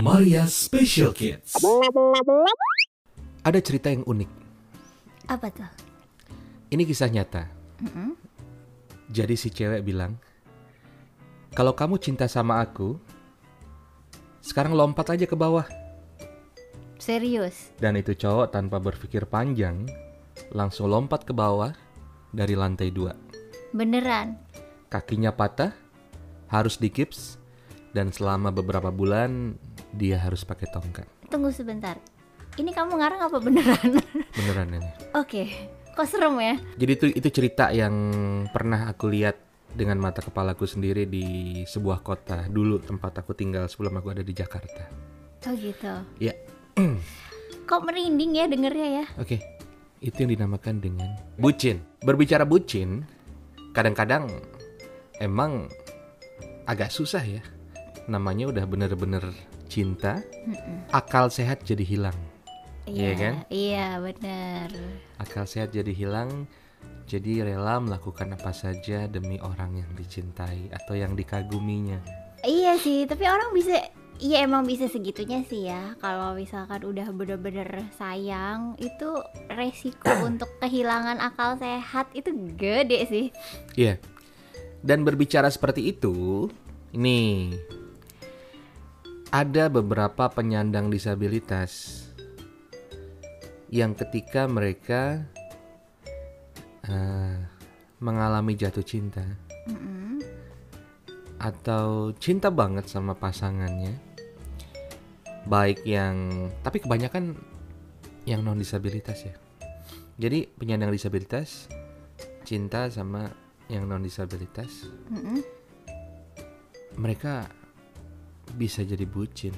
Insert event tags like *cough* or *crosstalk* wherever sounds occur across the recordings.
Maria Special Kids. Ada cerita yang unik. Apa tuh? Ini kisah nyata. Jadi si cewek bilang, kalau kamu cinta sama aku, sekarang lompat aja ke bawah. Serius? Dan itu cowok tanpa berpikir panjang, langsung lompat ke bawah dari lantai dua. Beneran? Kakinya patah, harus dikips, dan selama beberapa bulan dia harus pakai tongkat. Tunggu sebentar. Ini kamu ngarang apa beneran? *laughs* Beneran ini. Oke. Kok serem ya? Jadi itu itu cerita yang pernah aku lihat dengan mata kepalaku sendiri di sebuah kota dulu tempat aku tinggal sebelum aku ada di Jakarta. Oh gitu. Ya, *clears throat* Kok merinding ya dengernya ya? oke. Itu yang dinamakan dengan bucin. Berbicara bucin, kadang-kadang emang agak susah ya. Namanya udah bener-bener cinta, akal sehat jadi hilang. Iya kan? Iya bener. Akal sehat jadi hilang, jadi rela melakukan apa saja demi orang yang dicintai atau yang dikaguminya. Iya sih, tapi orang bisa Iya emang bisa segitunya sih ya Kalau misalkan udah bener-bener sayang Itu resiko *clears throat* untuk kehilangan akal sehat Itu gede sih Iya. Dan berbicara seperti itu, ini ada beberapa penyandang disabilitas yang ketika mereka eh, mengalami jatuh cinta atau cinta banget sama pasangannya, baik yang tapi kebanyakan yang non disabilitas ya. Jadi penyandang disabilitas cinta sama yang non disabilitas, Mm-mm. Mereka bisa jadi bucin.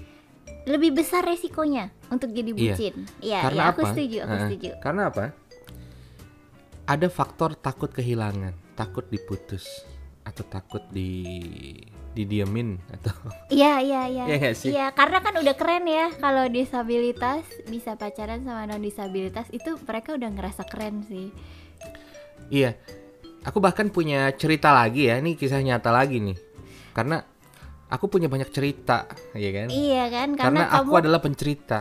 Lebih besar resikonya untuk jadi Iya. bucin Iya, Karena iya, aku apa? setuju, aku Eh, setuju Karena apa? Ada faktor takut kehilangan, takut diputus, atau takut di didiemin atau *laughs* Iya, iya, iya Iya? Iya, karena kan udah keren ya Kalau disabilitas bisa pacaran sama non disabilitas Itu mereka udah ngerasa keren sih iya. Aku bahkan punya cerita lagi ya, ini kisah nyata lagi nih. Karena aku punya banyak cerita, ya kan? Iya kan, Karena, karena, aku kamu adalah pencerita.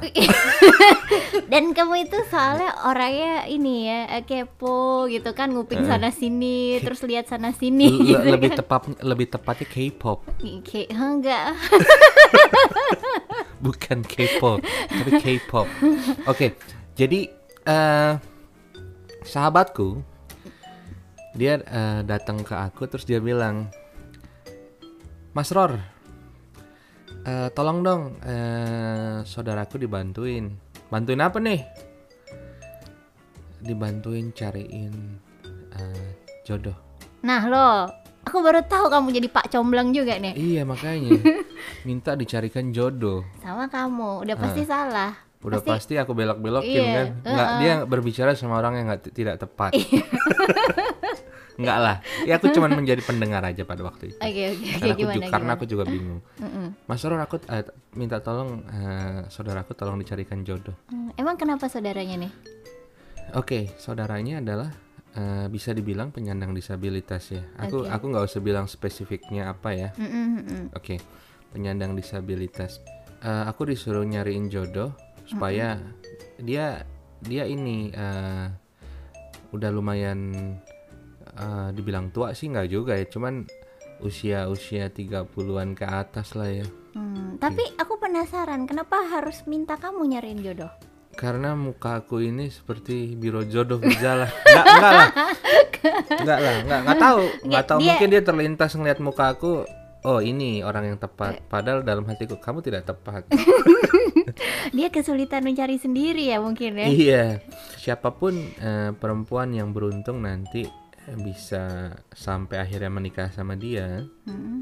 *laughs* dan kamu itu soalnya orangnya ini ya eh, kepo gitu kan nguping Eh. sana sini terus lihat sana sini Le- gitu lebih kan. tepat lebih tepatnya K-pop, "Hah, enggak *laughs* bukan K-pop, tapi K-pop. Oke, jadi eh sahabatku dia eh, datang ke aku terus dia bilang, Mas Ror, eh, tolong dong eh, saudaraku dibantuin. Bantuin apa nih? Dibantuin cariin eh, jodoh. nah lo aku baru tahu kamu jadi pak comblang juga nih Iya makanya *laughs* minta dicarikan jodoh. sama kamu udah pasti salah Udah pasti, aku belok-belokin Iya, kan. Nggak, dia berbicara sama orang yang nggak tidak tepat. *laughs* Nggak lah. Ya aku cuman menjadi pendengar aja pada waktu itu. oke oke aku, gimana ju- karena gimana aku juga bingung. Mm-mm. Mas Ror aku eh, minta tolong eh, saudaraku tolong dicarikan jodoh. Hmm, emang kenapa saudaranya nih Oke, saudaranya adalah eh, bisa dibilang penyandang disabilitas ya. Aku Oke. aku nggak usah bilang spesifiknya apa ya. Mm-mm, mm-mm. Oke, penyandang disabilitas. Eh, aku disuruh nyariin jodoh supaya dia dia ini eh, udah lumayan eh, dibilang tua sih nggak juga ya, cuman usia usia 30-an ke atas lah ya. Hmm, tapi aku penasaran kenapa harus minta kamu nyariin jodoh Karena muka aku ini seperti biro jodoh di jalan. Enggak, *laughs* enggak lah. Enggak lah, enggak, enggak tahu. *laughs* Enggak tahu Dia- mungkin dia terlintas ngeliat muka aku. Oh, ini orang yang tepat. Padahal dalam hatiku kamu tidak tepat. *laughs* dia kesulitan mencari sendiri ya mungkin ya Iya, siapa pun eh, perempuan yang beruntung nanti eh, bisa sampai akhirnya menikah sama dia, Hmm.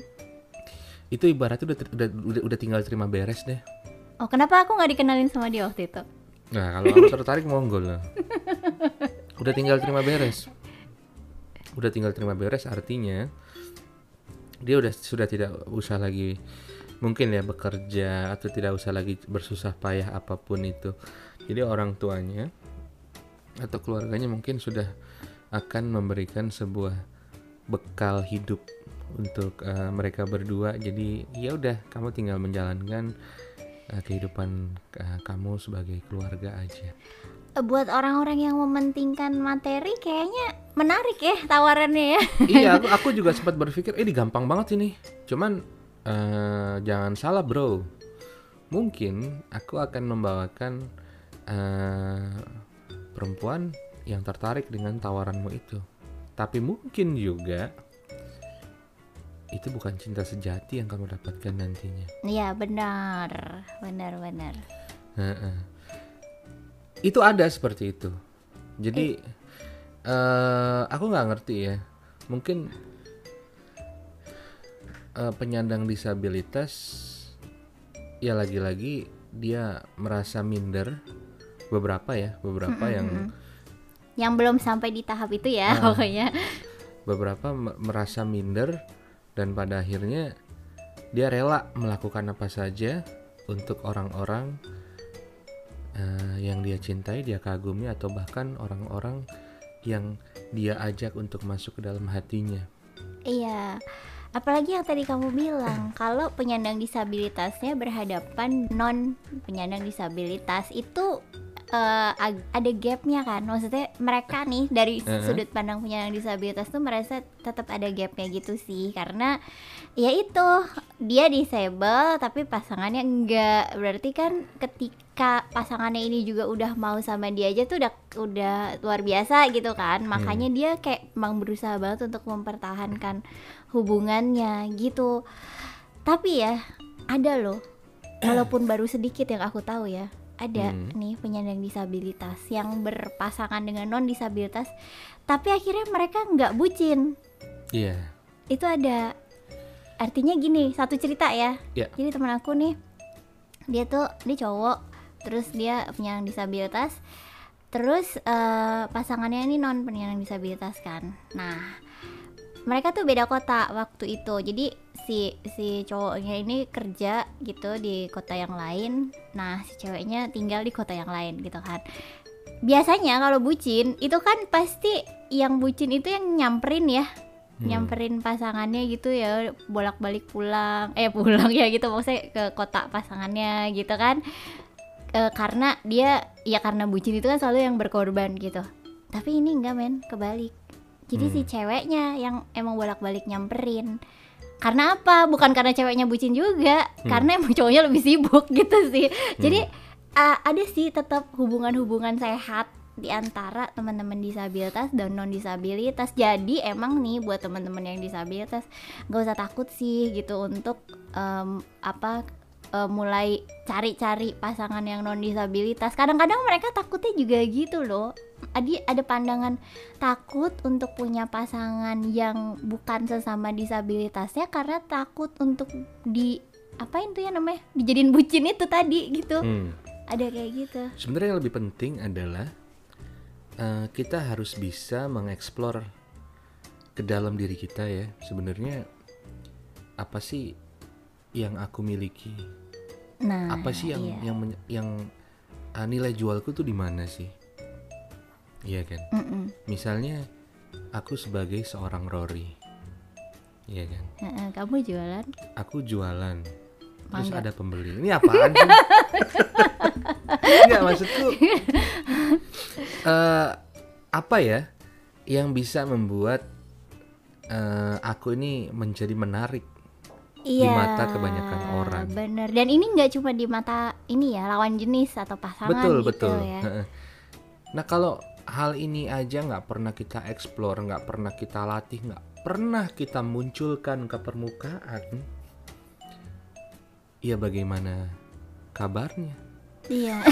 itu ibaratnya udah, udah udah udah tinggal terima beres deh. oh kenapa aku nggak dikenalin sama dia waktu itu Nah, kalau kamu tertarik monggo lah. *laughs* Udah tinggal terima beres. Udah tinggal terima beres artinya dia udah sudah tidak usah lagi mungkin ya bekerja atau tidak usah lagi bersusah payah apa pun itu. Jadi orang tuanya atau keluarganya mungkin sudah akan memberikan sebuah bekal hidup untuk eh, mereka berdua. Jadi ya udah kamu tinggal menjalankan eh, kehidupan eh, kamu sebagai keluarga aja. Buat orang-orang yang mementingkan materi kayaknya menarik ya tawarannya ya *laughs* iya, aku, aku juga *laughs* sempat berpikir, eh ini gampang banget ini. Cuman eh, jangan salah bro, mungkin aku akan membawakan eh, perempuan yang tertarik dengan tawaranmu itu. Tapi mungkin juga itu bukan cinta sejati yang kamu dapatkan nantinya. Iya benar benar benar. Itu ada seperti itu. Jadi eh aku nggak ngerti ya. Mungkin eh, penyandang disabilitas ya lagi-lagi dia merasa minder beberapa ya, beberapa yang yang belum sampai di tahap itu ya Ah. pokoknya beberapa me- merasa minder dan pada akhirnya dia rela melakukan apa saja untuk orang-orang eh, yang dia cintai, dia kagumi atau bahkan orang-orang yang dia ajak untuk masuk ke dalam hatinya. Iya, apalagi yang tadi kamu bilang *clears throat* kalau penyandang disabilitasnya berhadapan non penyandang disabilitas itu eh, ag- ada gapnya kan, maksudnya mereka nih dari Uh-huh. sudut pandang penyandang disabilitas tuh merasa tetap ada gapnya gitu sih, karena ya itu dia disable tapi pasangannya enggak, berarti kan ketika pasangannya ini juga udah mau sama dia aja tuh udah udah luar biasa gitu kan, makanya dia kayak emang berusaha banget untuk mempertahankan hubungannya gitu. Tapi ya ada loh, walaupun baru sedikit yang aku tahu ya, ada Hmm. nih penyandang disabilitas yang berpasangan dengan non disabilitas, tapi akhirnya mereka nggak bucin. Iya. Itu ada artinya gini, satu cerita ya. Iya. Jadi teman aku nih, dia tuh dia cowok, terus dia penyandang disabilitas, terus eh, pasangannya ini non penyandang disabilitas kan. Nah, mereka tuh beda kota waktu itu. Jadi si si cowoknya ini kerja gitu di kota yang lain. Nah, si ceweknya tinggal di kota yang lain gitu kan. Biasanya kalau bucin itu kan pasti yang bucin itu yang nyamperin ya. Hmm. Nyamperin pasangannya gitu ya, bolak-balik pulang. Eh, pulang ya gitu maksudnya ke kota pasangannya gitu kan. Eh, karena dia ya karena bucin itu kan selalu yang berkorban gitu. Tapi ini enggak men, kebalik. Jadi Hmm. si ceweknya yang emang bolak-balik nyamperin. Karena apa? Bukan karena ceweknya bucin juga, Hmm. karena emang cowoknya lebih sibuk *laughs* gitu sih. Jadi uh, ada sih tetap hubungan-hubungan sehat di antara teman-teman disabilitas dan non disabilitas. Jadi emang nih buat teman-teman yang disabilitas nggak usah takut sih gitu untuk em, apa eh, mulai cari-cari pasangan yang non disabilitas. Kadang-kadang mereka takutnya juga gitu loh. Adi ada pandangan takut untuk punya pasangan yang bukan sesama disabilitasnya karena takut untuk di apa itu ya namanya dijadiin bucin itu tadi gitu. Hmm. Ada kayak gitu. Sebenarnya yang lebih penting adalah eh, kita harus bisa mengeksplor ke dalam diri kita ya. Sebenarnya apa sih yang aku miliki? Nah, apa sih yang iya. yang yang ah, nilai jualku tuh di mana sih? Iya kan? Mm-mm. Misalnya aku sebagai seorang Rory. Iya kan? Kamu jualan? Aku jualan. Terus Mangga. ada pembeli. Ini apaan sih? *laughs* Enggak maksudku eh apa ya yang bisa membuat eh, aku ini menjadi menarik Iya. mata kebanyakan orang. Bener. Dan ini nggak cuma di mata ini ya lawan jenis atau pasangan betul gitu betul. ya. Nah kalau hal ini aja nggak pernah kita explore, nggak pernah kita latih, nggak pernah kita munculkan ke permukaan, ya bagaimana kabarnya? Iya. *laughs*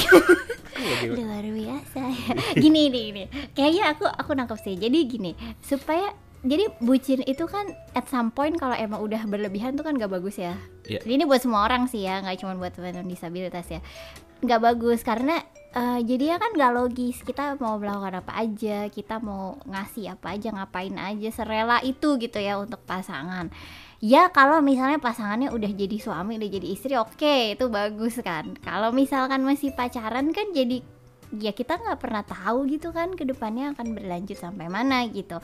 Bagaimana? Luar biasa ya. Gini nih ini. Kayaknya aku aku nangkep sih. Jadi gini, supaya jadi bucin itu kan at some point kalau emang udah berlebihan tuh kan gak bagus ya. Iya. Jadi ini buat semua orang sih ya, nggak cuma buat teman disabilitas ya. Nggak bagus karena eh, jadinya kan nggak logis. Kita mau melakukan apa aja, kita mau ngasih apa aja, ngapain aja, serela itu gitu ya untuk pasangan. Ya kalau misalnya pasangannya udah jadi suami, udah jadi istri, oke itu bagus kan. Kalau misalkan masih pacaran kan jadi ya kita nggak pernah tahu gitu kan ke depannya akan berlanjut sampai mana gitu.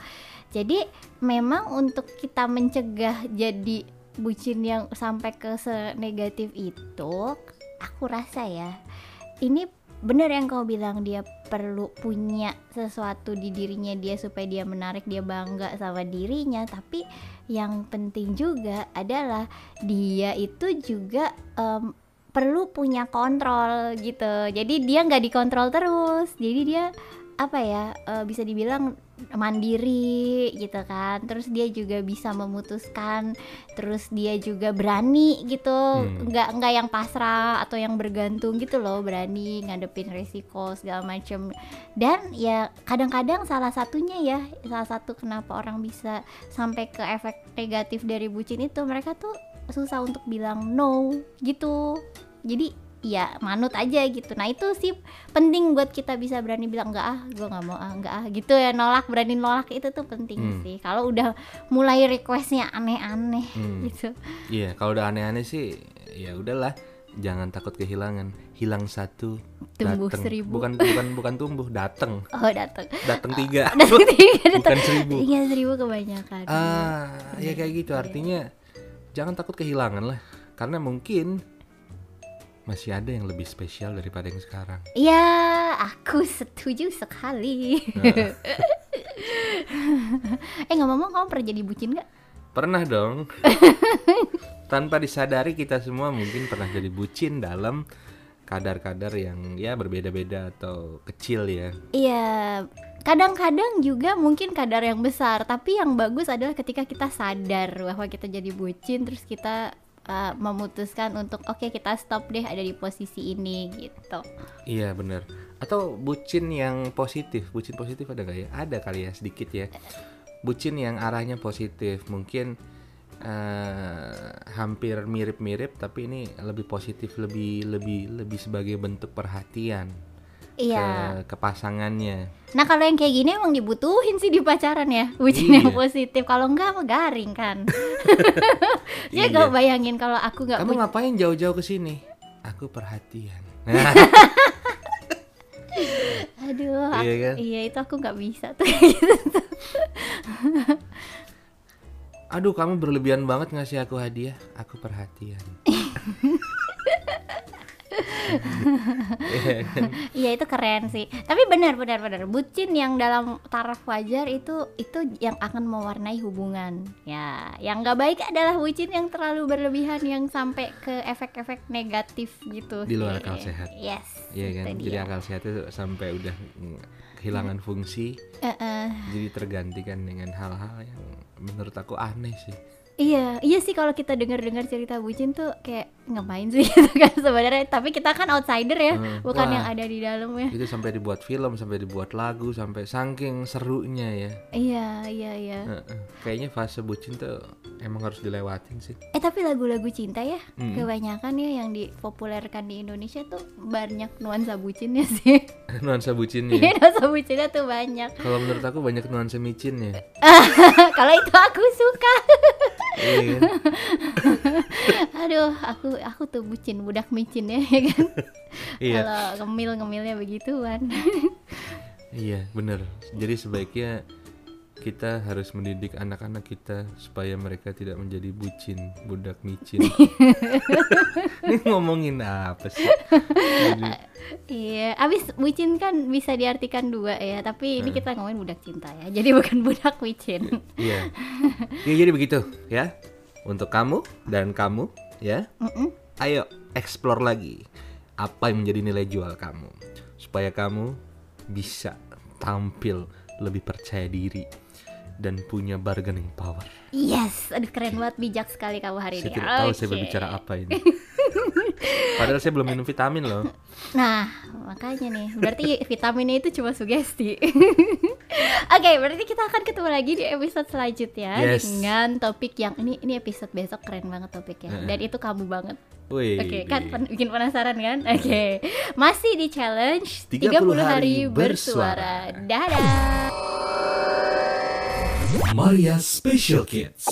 Jadi memang untuk kita mencegah jadi bucin yang sampai ke senegatif itu aku rasa ya ini bener yang kau bilang dia perlu punya sesuatu di dirinya dia supaya dia menarik dia bangga sama dirinya. Tapi yang penting juga adalah dia itu juga em, perlu punya kontrol gitu. Jadi dia nggak dikontrol terus. Jadi dia apa ya eh, bisa dibilang mandiri gitu kan. Terus dia juga bisa memutuskan terus dia juga berani gitu. Hmm. nggak nggak yang pasrah atau yang bergantung gitu loh berani ngadepin resiko segala macem. Dan ya kadang-kadang salah satunya ya salah satu kenapa orang bisa sampai ke efek negatif dari bucin itu mereka tuh susah untuk bilang no gitu jadi ya manut aja gitu nah itu sih penting buat kita bisa berani bilang enggak ah gue nggak mau ah enggak ah gitu ya nolak berani nolak itu tuh penting Hmm. sih kalau udah mulai requestnya aneh-aneh Hmm. gitu Iya, kalau udah aneh-aneh sih ya udahlah, jangan takut kehilangan. Hilang satu, Tumbuh dateng. seribu. Bukan bukan bukan tumbuh, dateng. *laughs* oh datang Dateng tiga. datang tiga datang bukan seribu. iya seribu kebanyakan Ah, ya kayak gitu. Iya. Artinya jangan takut kehilangan lah. Karena mungkin masih ada yang lebih spesial daripada yang sekarang. Ya, aku setuju sekali. *laughs* eh ngomong-ngomong kamu pernah jadi bucin nggak? Pernah dong. *laughs* Tanpa disadari kita semua mungkin pernah jadi bucin dalam kadar-kadar yang ya berbeda-beda atau kecil ya. Iya, kadang-kadang juga mungkin kadar yang besar. Tapi yang bagus adalah ketika kita sadar bahwa kita jadi bucin, terus kita uh, memutuskan untuk oke kita stop deh ada di posisi ini gitu. Iya bener Atau bucin yang positif Bucin positif ada nggak ya? Ada kali ya sedikit ya Bucin yang arahnya positif Mungkin eh, hampir mirip-mirip Tapi ini lebih positif Lebih lebih lebih sebagai bentuk perhatian Iya. ke, ke pasangannya Nah kalau yang kayak gini emang dibutuhin sih di pacaran ya, bucin yang Iya. positif. Kalau enggak mah garing kan. *laughs* *laughs* Iya. Jadi gak bayangin kalau aku nggak Kamu ngapain jauh-jauh ke sini? Aku perhatian *laughs* Nah, Aduh, Iya aku- kan? iya itu aku nggak bisa tuh. Aduh kamu berlebihan banget ngasih aku hadiah Aku perhatian *laughs* Iya itu keren sih. Tapi benar benar benar bucin yang dalam taraf wajar itu itu yang akan mewarnai hubungan. Ya, yang nggak baik adalah bucin yang terlalu berlebihan yang sampai ke efek-efek negatif gitu. Di luar akal sehat. Yes. Iya kan, jadi dia. akal sehat itu sampai udah kehilangan fungsi, jadi tergantikan dengan hal-hal yang menurut aku aneh sih. Iya, iya sih kalau kita dengar-dengar cerita bucin tuh kayak ngapain sih *laughs* gitu kan sebenarnya. Tapi kita kan outsider ya, Hmm, bukan wah. yang ada di dalamnya. Itu sampai dibuat film, sampai dibuat lagu, sampai saking serunya ya. Iya, iya, iya. Kayaknya fase bucin tuh emang harus dilewatin sih. Eh tapi lagu-lagu cinta ya, Hmm. kebanyakan ya yang dipopulerkan di Indonesia tuh banyak nuansa bucinnya *laughs* sih. *laughs* nuansa bucinnya. Iya, nuansa bucinnya tuh banyak. Kalau menurut aku banyak nuansa micinnya. Kalau itu aku suka. Iya? *laughs* Aduh, aku aku tuh bucin budak micin ya, *laughs* ya kan. Iya. Kalau ngemil ngemilnya begituan. Iya, bener. Jadi sebaiknya kita harus mendidik anak-anak kita supaya mereka tidak menjadi bucin, budak micin. *laughs* Ini ngomongin apa sih? Jadi- Iya, abis bucin kan bisa diartikan dua ya, tapi ini kita ngomongin budak cinta ya, jadi bukan budak micin. Iya. *laughs* Ya jadi begitu ya. Untuk kamu dan kamu ya. Mm-mm. Ayo explore lagi apa yang menjadi nilai jual kamu supaya kamu bisa tampil lebih percaya diri dan punya bargaining power. Yes, aduh keren banget, bijak sekali kamu hari Saya ini. tidak tahu saya berbicara apa ini. *laughs* Padahal saya belum minum vitamin loh. Nah, makanya nih, berarti vitaminnya itu cuma sugesti. *laughs* Oke, berarti kita akan ketemu lagi di episode selanjutnya Yes. dengan topik yang ini ini episode besok keren banget topiknya. Heeh. Dan itu kamu banget. Wih. Oke, kan pen- bikin penasaran kan? Oke. Masih di challenge 30 30, hari hari bersuara. bersuara. Dadah. Maria Special Kids.